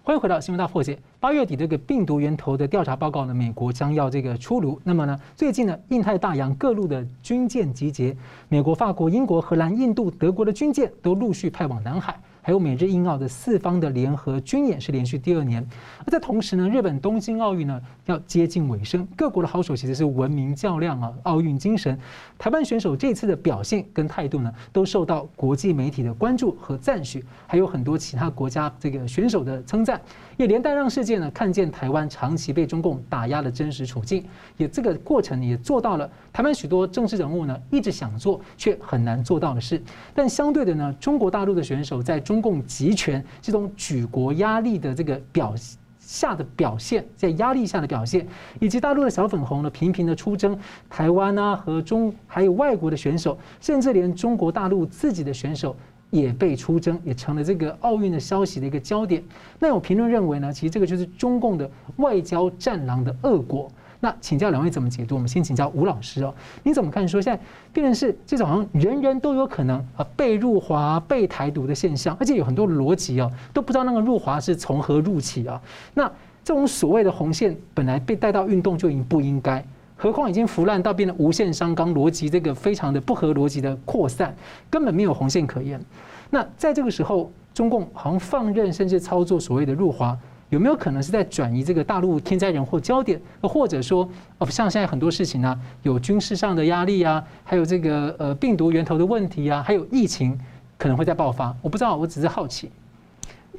欢迎回到新闻大破解。八月底这个病毒源头的调查报告呢，美国将要这个出炉。那么呢，最近呢，印太大洋各路的军舰集结，美国、法国、英国、荷兰、印度、德国的军舰都陆续派往南海。还有美日印澳的四方的联合军演是连续第二年，而在同时呢，日本东京奥运呢要接近尾声，各国的好手其实是文明较量啊，奥运精神。台湾选手这次的表现跟态度呢，都受到国际媒体的关注和赞许，还有很多其他国家这个选手的称赞，也连带让世界呢看见台湾长期被中共打压的真实处境，也这个过程也做到了台湾许多政治人物呢一直想做却很难做到的事，但相对的呢，中国大陆的选手在中共集权这种举国压力的这个表下的表现，在压力下的表现，以及大陆的小粉红呢频频的出征台湾啊和中还有外国的选手，甚至连中国大陆自己的选手也被出征，也成了这个奥运的消息的一个焦点。那有评论认为呢，其实这个就是中共的外交战狼的恶果。那请教两位怎么解读？我们先请教吴老师哦，你怎么看？说现在变成是这种好像人人都有可能啊被入华、被台独的现象，而且有很多逻辑哦，都不知道那个入华是从何入起啊。那这种所谓的红线本来被带到运动就已经不应该，何况已经腐烂到变得无限上纲逻辑，这个非常的不合逻辑的扩散，根本没有红线可言。那在这个时候，中共好像放任甚至操作所谓的入华。有没有可能是在转移这个大陆天灾人祸焦点？或者说，哦，像现在很多事情呢、啊，有军事上的压力啊，还有这个呃病毒源头的问题啊，还有疫情可能会在爆发。我不知道，我只是好奇，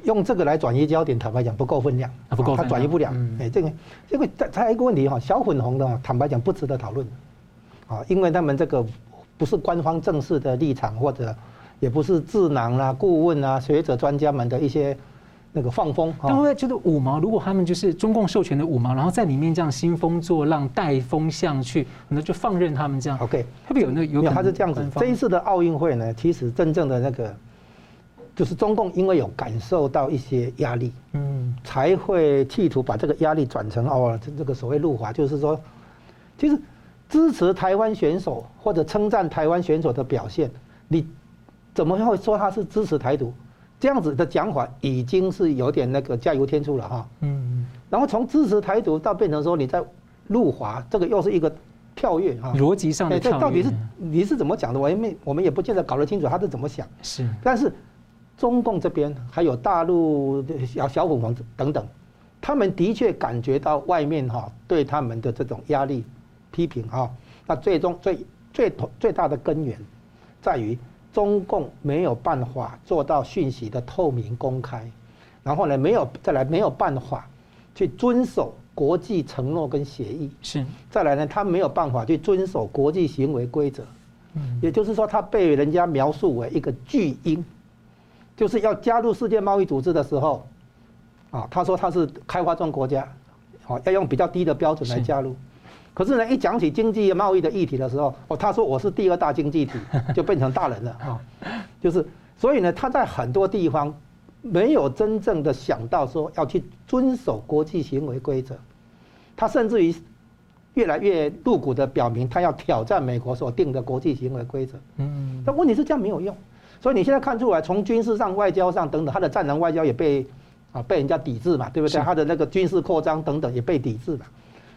用这个来转移焦点，坦白讲不够分量，不够，它转移不了。哎，这个因为它还有一个问题哈，小粉红的坦白讲不值得讨论，啊，因为他们这个不是官方正式的立场，或者也不是智囊啦、顾问啊、学者专家们的一些。那个放风，但会不会觉得五毛？如果他们就是中共授权的五毛，然后在里面这样兴风作浪、带风向去，那就放任他们这样。OK，特别有那有？有，他是这样子。这一次的奥运会呢，其实真正的那个，就是中共因为有感受到一些压力，嗯，才会企图把这个压力转成哦，这这个所谓入华，就是说，其实支持台湾选手或者称赞台湾选手的表现，你怎么会说他是支持台独？这样子的讲法已经是有点那个加油添醋了哈。嗯。然后从支持台独到变成说你在入华，这个又是一个跳跃哈。逻辑上的跳跃。这到底是你是怎么讲的？我也没，我们也不见得搞得清楚他是怎么想。是。但是中共这边还有大陆小小粉红等等，他们的确感觉到外面哈对他们的这种压力、批评哈。那最终最最最大的根源在于。中共没有办法做到讯息的透明公开，然后呢，没有再来没有办法去遵守国际承诺跟协议，是。再来呢，他没有办法去遵守国际行为规则，嗯，也就是说，他被人家描述为一个巨婴，就是要加入世界贸易组织的时候，啊，他说他是开发中国家，好，要用比较低的标准来加入。可是呢，一讲起经济贸易的议题的时候，哦，他说我是第二大经济体，[laughs] 就变成大人了啊。就是，所以呢，他在很多地方没有真正的想到说要去遵守国际行为规则，他甚至于越来越露骨的表明他要挑战美国所定的国际行为规则。嗯，但问题是这样没有用，所以你现在看出来，从军事上、外交上等等，他的战狼外交也被啊被人家抵制嘛，对不对？他的那个军事扩张等等也被抵制嘛。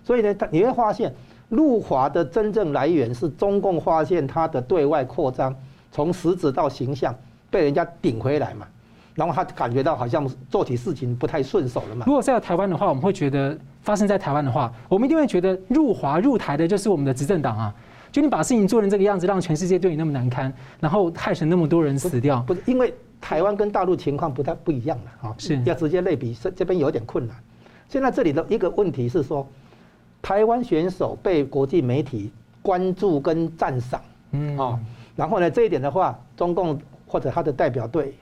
所以呢，他你会发现，入华的真正来源是中共发现他的对外扩张，从实质到形象被人家顶回来嘛，然后他感觉到好像做起事情不太顺手了嘛。如果在台湾的话，我们会觉得发生在台湾的话，我们一定会觉得入华入台的就是我们的执政党啊，就你把事情做成这个样子，让全世界对你那么难堪，然后害成那么多人死掉。不是因为台湾跟大陆情况不太不一样了啊，是要直接类比，这这边有点困难。现在这里的一个问题是说，台湾选手被国际媒体关注跟赞赏，嗯啊，然后呢这一点的话，中共或者他的代表队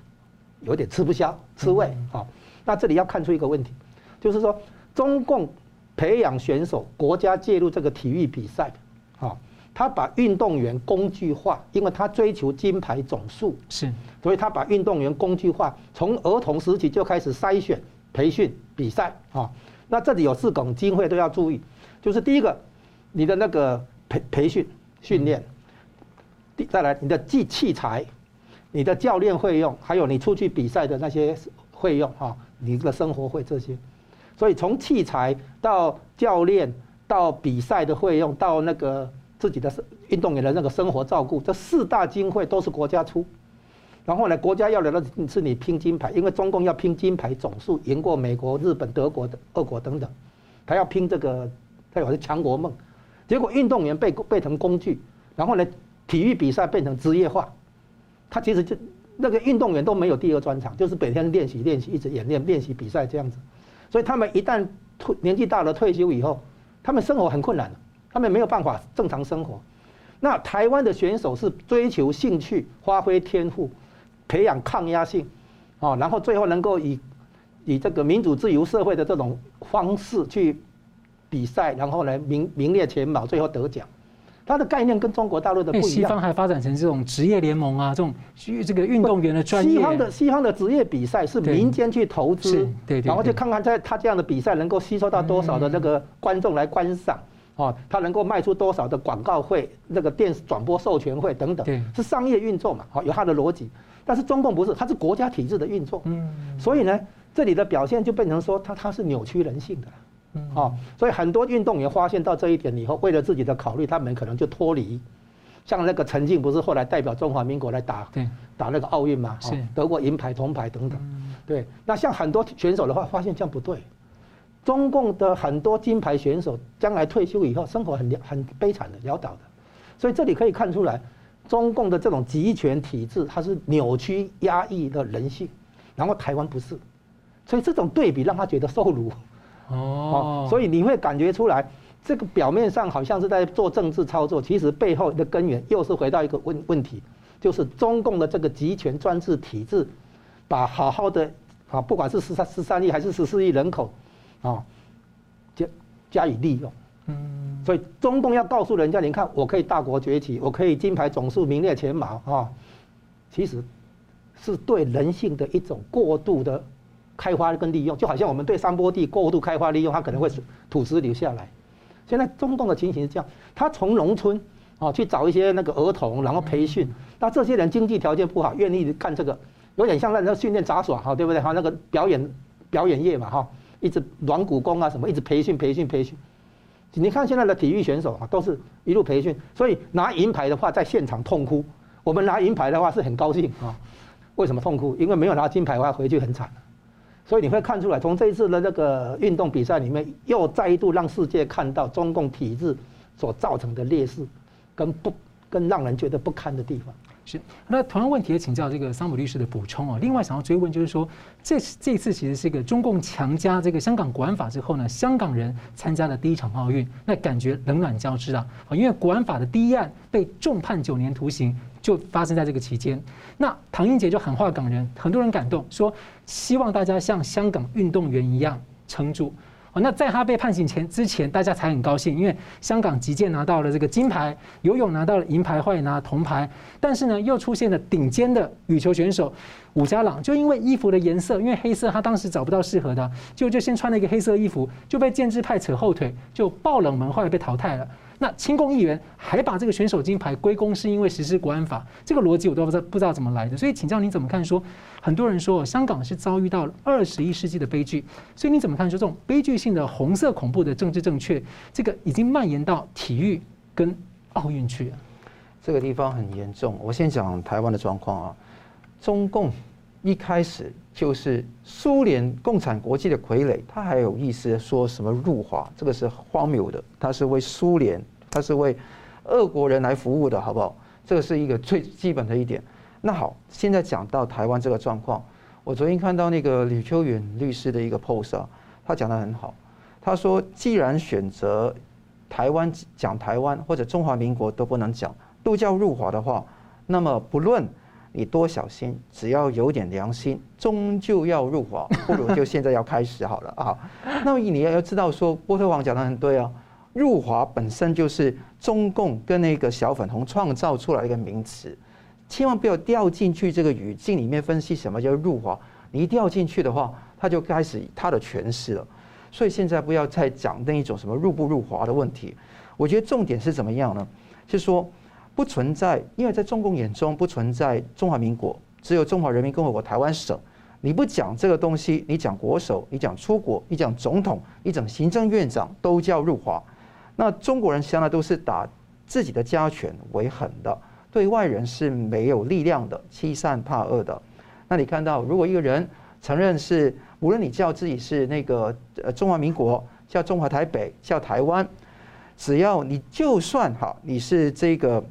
有点吃不消、吃味啊。那这里要看出一个问题，就是说中共培养选手，国家介入这个体育比赛，啊。他把运动员工具化，因为他追求金牌总数，是，所以他把运动员工具化，从儿童时期就开始筛选、培训、比赛啊。那这里有四种机会都要注意，就是第一个，你的那个培培训训练，第再来你的器器材，你的教练费用，还有你出去比赛的那些费用哈，你的生活费这些，所以从器材到教练到比赛的费用到那个。自己的运动员的那个生活照顾，这四大经费都是国家出。然后呢，国家要来的是你拼金牌，因为中共要拼金牌总数，赢过美国、日本、德国的、俄国等等，他要拼这个，代表是强国梦。结果运动员被被成工具，然后呢，体育比赛变成职业化，他其实就那个运动员都没有第二专长，就是每天练习练习，一直演练练习比赛这样子。所以他们一旦退年纪大了退休以后，他们生活很困难。他们没有办法正常生活。那台湾的选手是追求兴趣、发挥天赋、培养抗压性，啊，然后最后能够以以这个民主自由社会的这种方式去比赛，然后来名名列前茅，最后得奖。它的概念跟中国大陆的不一样。西方还发展成这种职业联盟啊，这种这个运动员的专业。西方的西方的职业比赛是民间去投资，然后就看看在他这样的比赛能够吸收到多少的那个观众来观赏。哦，他能够卖出多少的广告费、那个电视转播授权费等等，是商业运作嘛？好，有它的逻辑。但是中共不是，它是国家体制的运作。嗯。所以呢，这里的表现就变成说，它它是扭曲人性的。嗯。哦，所以很多运动员发现到这一点以后，为了自己的考虑，他们可能就脱离。像那个陈静，不是后来代表中华民国来打打那个奥运嘛？是。得过银牌、铜牌等等。对。那像很多选手的话，发现这样不对。中共的很多金牌选手将来退休以后，生活很很悲惨的潦倒的，所以这里可以看出来，中共的这种集权体制，它是扭曲压抑的人性，然后台湾不是，所以这种对比让他觉得受辱。哦，所以你会感觉出来，这个表面上好像是在做政治操作，其实背后的根源又是回到一个问问题，就是中共的这个集权专制体制，把好好的啊，不管是十三十三亿还是十四亿人口。啊，加加以利用，嗯，所以中共要告诉人家，你看我可以大国崛起，我可以金牌总数名列前茅啊，其实是对人性的一种过度的开发跟利用，就好像我们对山坡地过度开发利用，它可能会土石流下来。现在中共的情形是这样，他从农村啊去找一些那个儿童，然后培训，那这些人经济条件不好，愿意干这个，有点像那那训练杂耍哈，对不对哈？那个表演表演业嘛哈。一直软骨功啊什么，一直培训培训培训。你看现在的体育选手啊，都是一路培训，所以拿银牌的话在现场痛哭。我们拿银牌的话是很高兴啊。为什么痛哭？因为没有拿金牌的话回去很惨。所以你会看出来，从这一次的那个运动比赛里面，又再一度让世界看到中共体制所造成的劣势，跟不跟让人觉得不堪的地方。是，那同样问题也请教这个桑普律师的补充啊。另外想要追问就是说，这这次其实是一个中共强加这个香港国安法之后呢，香港人参加的第一场奥运，那感觉冷暖交织啊。因为国安法的第一案被重判九年徒刑，就发生在这个期间。那唐英杰就喊话港人，很多人感动，说希望大家像香港运动员一样撑住。那在他被判刑前之前，大家才很高兴，因为香港击剑拿到了这个金牌，游泳拿到了银牌，或者拿铜牌。但是呢，又出现了顶尖的羽球选手伍家朗，就因为衣服的颜色，因为黑色，他当时找不到适合的，就就先穿了一个黑色衣服，就被建制派扯后腿，就爆冷门，后来被淘汰了。那亲共议员还把这个选手金牌归功是因为实施国安法，这个逻辑我都不知道不知道怎么来的。所以请教你怎么看？说很多人说香港是遭遇到二十一世纪的悲剧，所以你怎么看？说这种悲剧性的红色恐怖的政治正确，这个已经蔓延到体育跟奥运去了。这个地方很严重。我先讲台湾的状况啊，中共一开始就是苏联共产国际的傀儡，他还有意思说什么入华，这个是荒谬的。他是为苏联，他是为俄国人来服务的，好不好？这个是一个最基本的一点。那好，现在讲到台湾这个状况，我昨天看到那个吕秋远律师的一个 post 啊，他讲得很好。他说，既然选择台湾讲台湾或者中华民国都不能讲，都叫入华的话，那么不论你多小心，只要有点良心，终究要入华。不如就现在要开始好了啊。那么你要要知道说，波特王讲得很对啊，入华本身就是中共跟那个小粉红创造出来一个名词。千万不要掉进去这个语境里面分析什么叫入华，你一掉进去的话，他就开始他的诠释了。所以现在不要再讲那一种什么入不入华的问题。我觉得重点是怎么样呢？是说不存在，因为在中共眼中不存在中华民国，只有中华人民共和国台湾省。你不讲这个东西，你讲国手，你讲出国，你讲总统，你讲行政院长，都叫入华。那中国人向来都是打自己的家权为狠的。对外人是没有力量的，欺善怕恶的。那你看到，如果一个人承认是，无论你叫自己是那个呃中华民国，叫中华台北，叫台湾，只要你就算哈，你是这个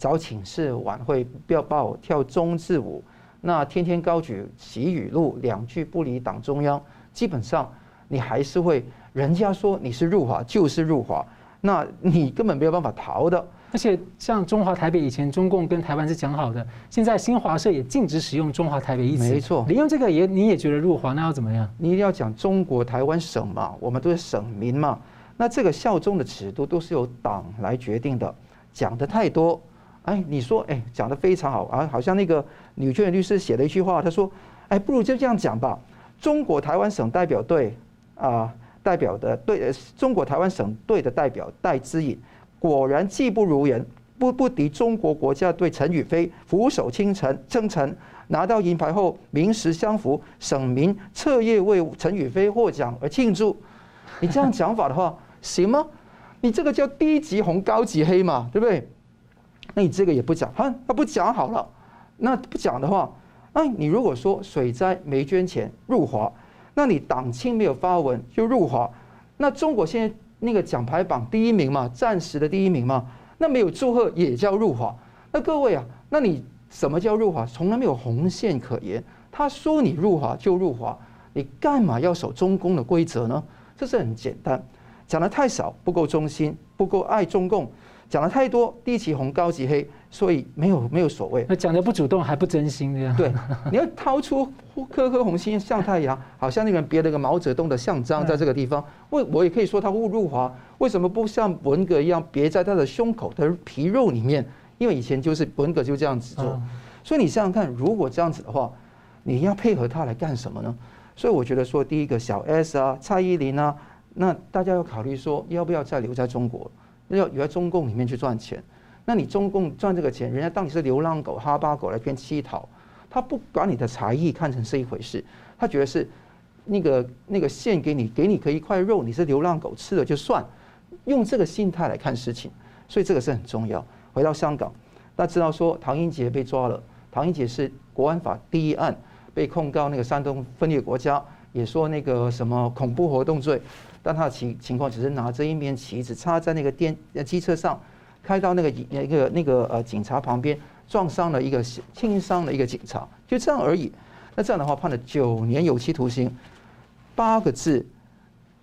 早请示晚会要报跳中字舞，那天天高举习语录，两句不离党中央，基本上你还是会，人家说你是入华就是入华，那你根本没有办法逃的。而且像中华台北以前中共跟台湾是讲好的，现在新华社也禁止使用中华台北一词。没错，你用这个也你也觉得入华，那要怎么样？你一定要讲中国台湾省嘛，我们都是省民嘛。那这个效忠的尺度都是由党来决定的。讲的太多，哎，你说哎讲的非常好啊，好像那个女权律师写了一句话，他说，哎，不如就这样讲吧。中国台湾省代表队啊，代表的对，中国台湾省队的代表戴之颖。果然技不如人，不不敌中国国家队陈宇飞俯首称臣，称臣拿到银牌后，名实相符，省民彻夜为陈宇飞获奖而庆祝。你这样讲法的话，行吗？你这个叫低级红高级黑嘛，对不对？那你这个也不讲，哈，那不讲好了。那不讲的话，那你如果说水灾没捐钱入华，那你党青没有发文就入华，那中国现在。那个奖牌榜第一名嘛，暂时的第一名嘛，那没有祝贺也叫入华。那各位啊，那你什么叫入华？从来没有红线可言。他说你入华就入华，你干嘛要守中共的规则呢？这是很简单，讲得太少，不够忠心，不够爱中共。讲的太多，低级红高级黑，所以没有没有所谓。那讲的不主动还不真心这样。对，[laughs] 你要掏出颗颗红心向太阳，好像那个人别了个毛泽东的像章在这个地方。为我也可以说他误入华，为什么不像文革一样别在他的胸口的皮肉里面？因为以前就是文革就这样子做。所以你想想看，如果这样子的话，你要配合他来干什么呢？所以我觉得说，第一个小 S 啊，蔡依林啊，那大家要考虑说，要不要再留在中国？要留在中共里面去赚钱，那你中共赚这个钱，人家当你是流浪狗、哈巴狗来骗乞讨，他不把你的才艺看成是一回事，他觉得是那个那个献给你，给你可一块肉，你是流浪狗吃了就算，用这个心态来看事情，所以这个是很重要。回到香港，大家知道说唐英杰被抓了，唐英杰是国安法第一案被控告那个山东分裂国家，也说那个什么恐怖活动罪。但他的情情况只是拿着一面旗子插在那个电机车上，开到那个那个那个呃警察旁边，撞伤了一个轻伤的一个警察，就这样而已。那这样的话判了九年有期徒刑，八个字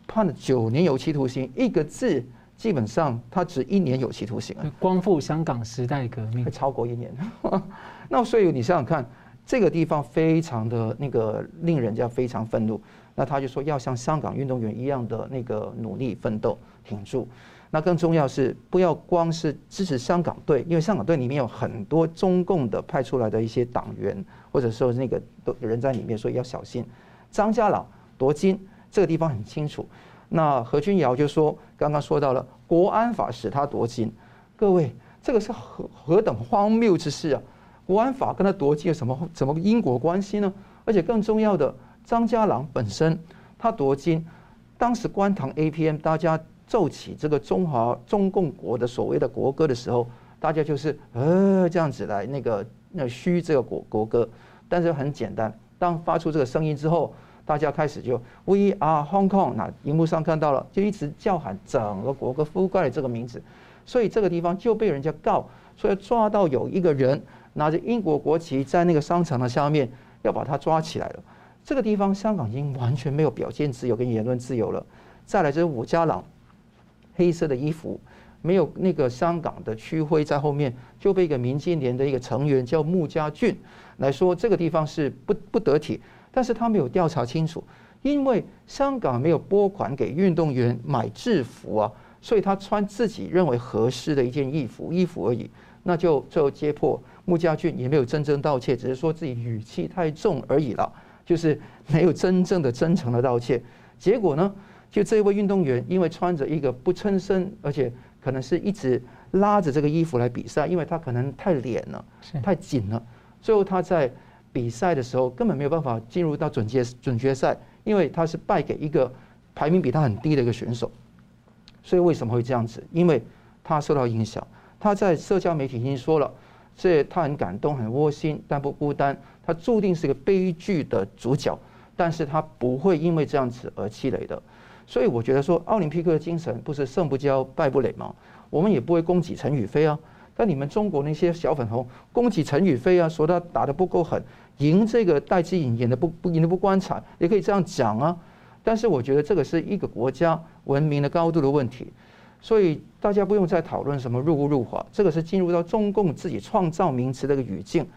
判了九年有期徒刑，一个字基本上他只一年有期徒刑啊。光复香港时代革命，会超过一年。[laughs] 那所以你想想看，这个地方非常的那个令人家非常愤怒。那他就说要像香港运动员一样的那个努力奋斗挺住，那更重要是不要光是支持香港队，因为香港队里面有很多中共的派出来的一些党员，或者说那个都人在里面，所以要小心。张家朗夺金这个地方很清楚，那何君尧就说刚刚说到了国安法使他夺金，各位这个是何何等荒谬之事啊！国安法跟他夺金有什么什么因果关系呢？而且更重要的。张家朗本身，他夺金，当时观塘 APM 大家奏起这个中华中共国的所谓的国歌的时候，大家就是呃这样子来那个那嘘这个国国歌，但是很简单，当发出这个声音之后，大家开始就 We are Hong Kong，那荧幕上看到了，就一直叫喊整个国歌覆盖了这个名字，所以这个地方就被人家告，所以抓到有一个人拿着英国国旗在那个商场的下面要把他抓起来了。这个地方香港已经完全没有表现自由跟言论自由了。再来就是伍家朗，黑色的衣服，没有那个香港的区徽在后面，就被一个民进联的一个成员叫穆家俊来说这个地方是不不得体，但是他没有调查清楚，因为香港没有拨款给运动员买制服啊，所以他穿自己认为合适的一件衣服衣服而已，那就最后揭破穆家俊也没有真正道歉，只是说自己语气太重而已了，就是没有真正的真诚的道歉，结果呢？就这位运动员，因为穿着一个不称身，而且可能是一直拉着这个衣服来比赛，因为他可能太脸了，太紧了。最后他在比赛的时候根本没有办法进入到准决准决赛，因为他是败给一个排名比他很低的一个选手。所以为什么会这样子？因为他受到影响。他在社交媒体已经说了，这他很感动，很窝心，但不孤单。他注定是个悲剧的主角，但是他不会因为这样子而气馁的。所以我觉得说，奥林匹克的精神不是胜不骄败不馁吗？我们也不会攻击陈雨菲啊。但你们中国那些小粉红攻击陈雨菲啊，说他打得不够狠，赢这个戴资颖演的不不赢得不光彩，也可以这样讲啊。但是我觉得这个是一个国家文明的高度的问题，所以大家不用再讨论什么入不入华，这个是进入到中共自己创造名词的一个语境。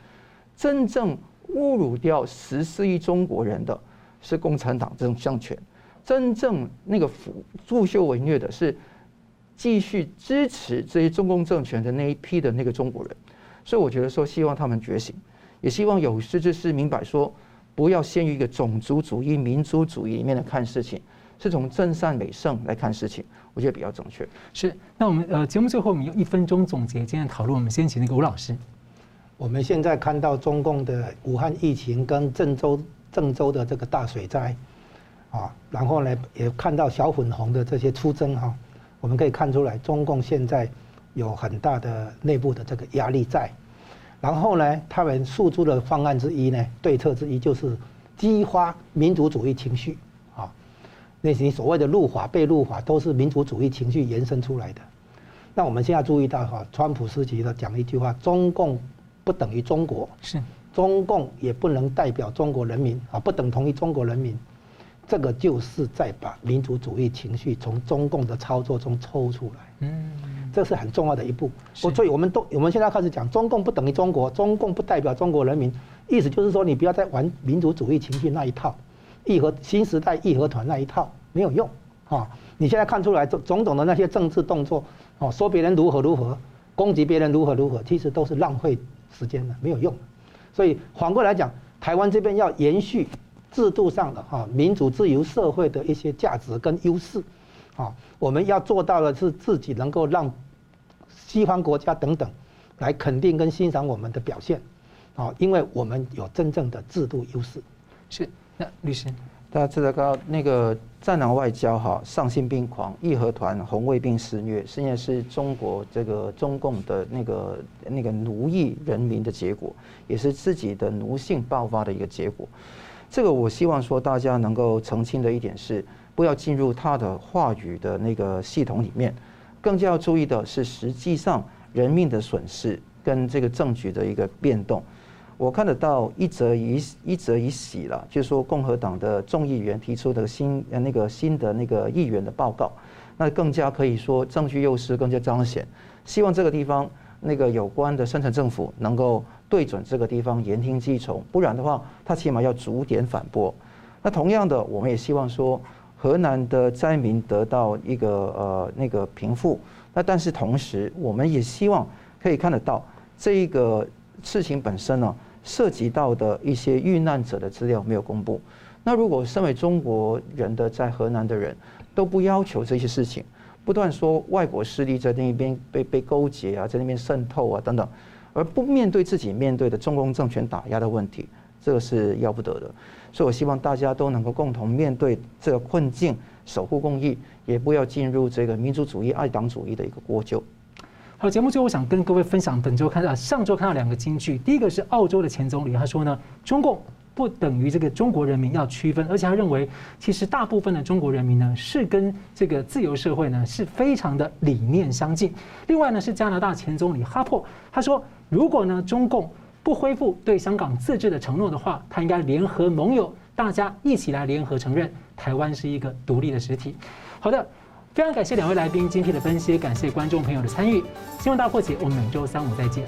真正侮辱掉十四亿中国人的是共产党这种政权。真正那个腐助纣为虐的是继续支持这些中共政权的那一批的那个中国人，所以我觉得说，希望他们觉醒，也希望有识之士明白说，不要陷于一个种族主义、民族主义里面的看事情，是从真善美圣来看事情，我觉得比较正确。是，那我们呃节目最后我们用一分钟总结今天讨论，我们先请那个吴老师。我们现在看到中共的武汉疫情跟郑州郑州的这个大水灾。啊，然后呢，也看到小粉红的这些出征哈，我们可以看出来，中共现在有很大的内部的这个压力在。然后呢，他们诉诸的方案之一呢，对策之一就是激发民族主义情绪啊。那些所谓的入华、被入华，都是民族主义情绪延伸出来的。那我们现在注意到哈，川普时期的讲一句话：中共不等于中国，是中共也不能代表中国人民啊，不等同于中国人民。这个就是在把民族主义情绪从中共的操作中抽出来，嗯，这是很重要的一步。所以我们都我们现在开始讲，中共不等于中国，中共不代表中国人民，意思就是说你不要再玩民族主义情绪那一套，义和新时代义和团那一套没有用啊！你现在看出来种种种的那些政治动作，哦，说别人如何如何，攻击别人如何如何，其实都是浪费时间了，没有用。所以反过来讲，台湾这边要延续。制度上的哈民主自由社会的一些价值跟优势，啊，我们要做到的是自己能够让西方国家等等来肯定跟欣赏我们的表现，啊，因为我们有真正的制度优势。是，那律师，大家知道刚那个战狼外交哈，丧心病狂，义和团红卫兵肆虐，现在是中国这个中共的那个那个奴役人民的结果，也是自己的奴性爆发的一个结果。这个我希望说大家能够澄清的一点是，不要进入他的话语的那个系统里面，更加要注意的是实际上人命的损失跟这个政局的一个变动。我看得到一则一一则一喜了，就是说共和党的众议员提出的新呃那个新的那个议员的报告，那更加可以说证据优势更加彰显。希望这个地方那个有关的深层政府能够。对准这个地方言听计从，不然的话，他起码要逐点反驳。那同样的，我们也希望说，河南的灾民得到一个呃那个平复。那但是同时，我们也希望可以看得到这一个事情本身呢，涉及到的一些遇难者的资料没有公布。那如果身为中国人的在河南的人都不要求这些事情，不断说外国势力在那边被被勾结啊，在那边渗透啊等等。而不面对自己面对的中共政权打压的问题，这个是要不得的。所以我希望大家都能够共同面对这个困境，守护公义，也不要进入这个民族主义、爱党主义的一个国臼。好，节目最后我想跟各位分享，本周看到上周看到两个金句，第一个是澳洲的前总理，他说呢，中共不等于这个中国人民要区分，而且他认为，其实大部分的中国人民呢，是跟这个自由社会呢是非常的理念相近。另外呢，是加拿大前总理哈珀，他说。如果呢，中共不恢复对香港自治的承诺的话，他应该联合盟友，大家一起来联合承认台湾是一个独立的实体。好的，非常感谢两位来宾精辟的分析，感谢观众朋友的参与。新闻大破解，我们每周三五再见。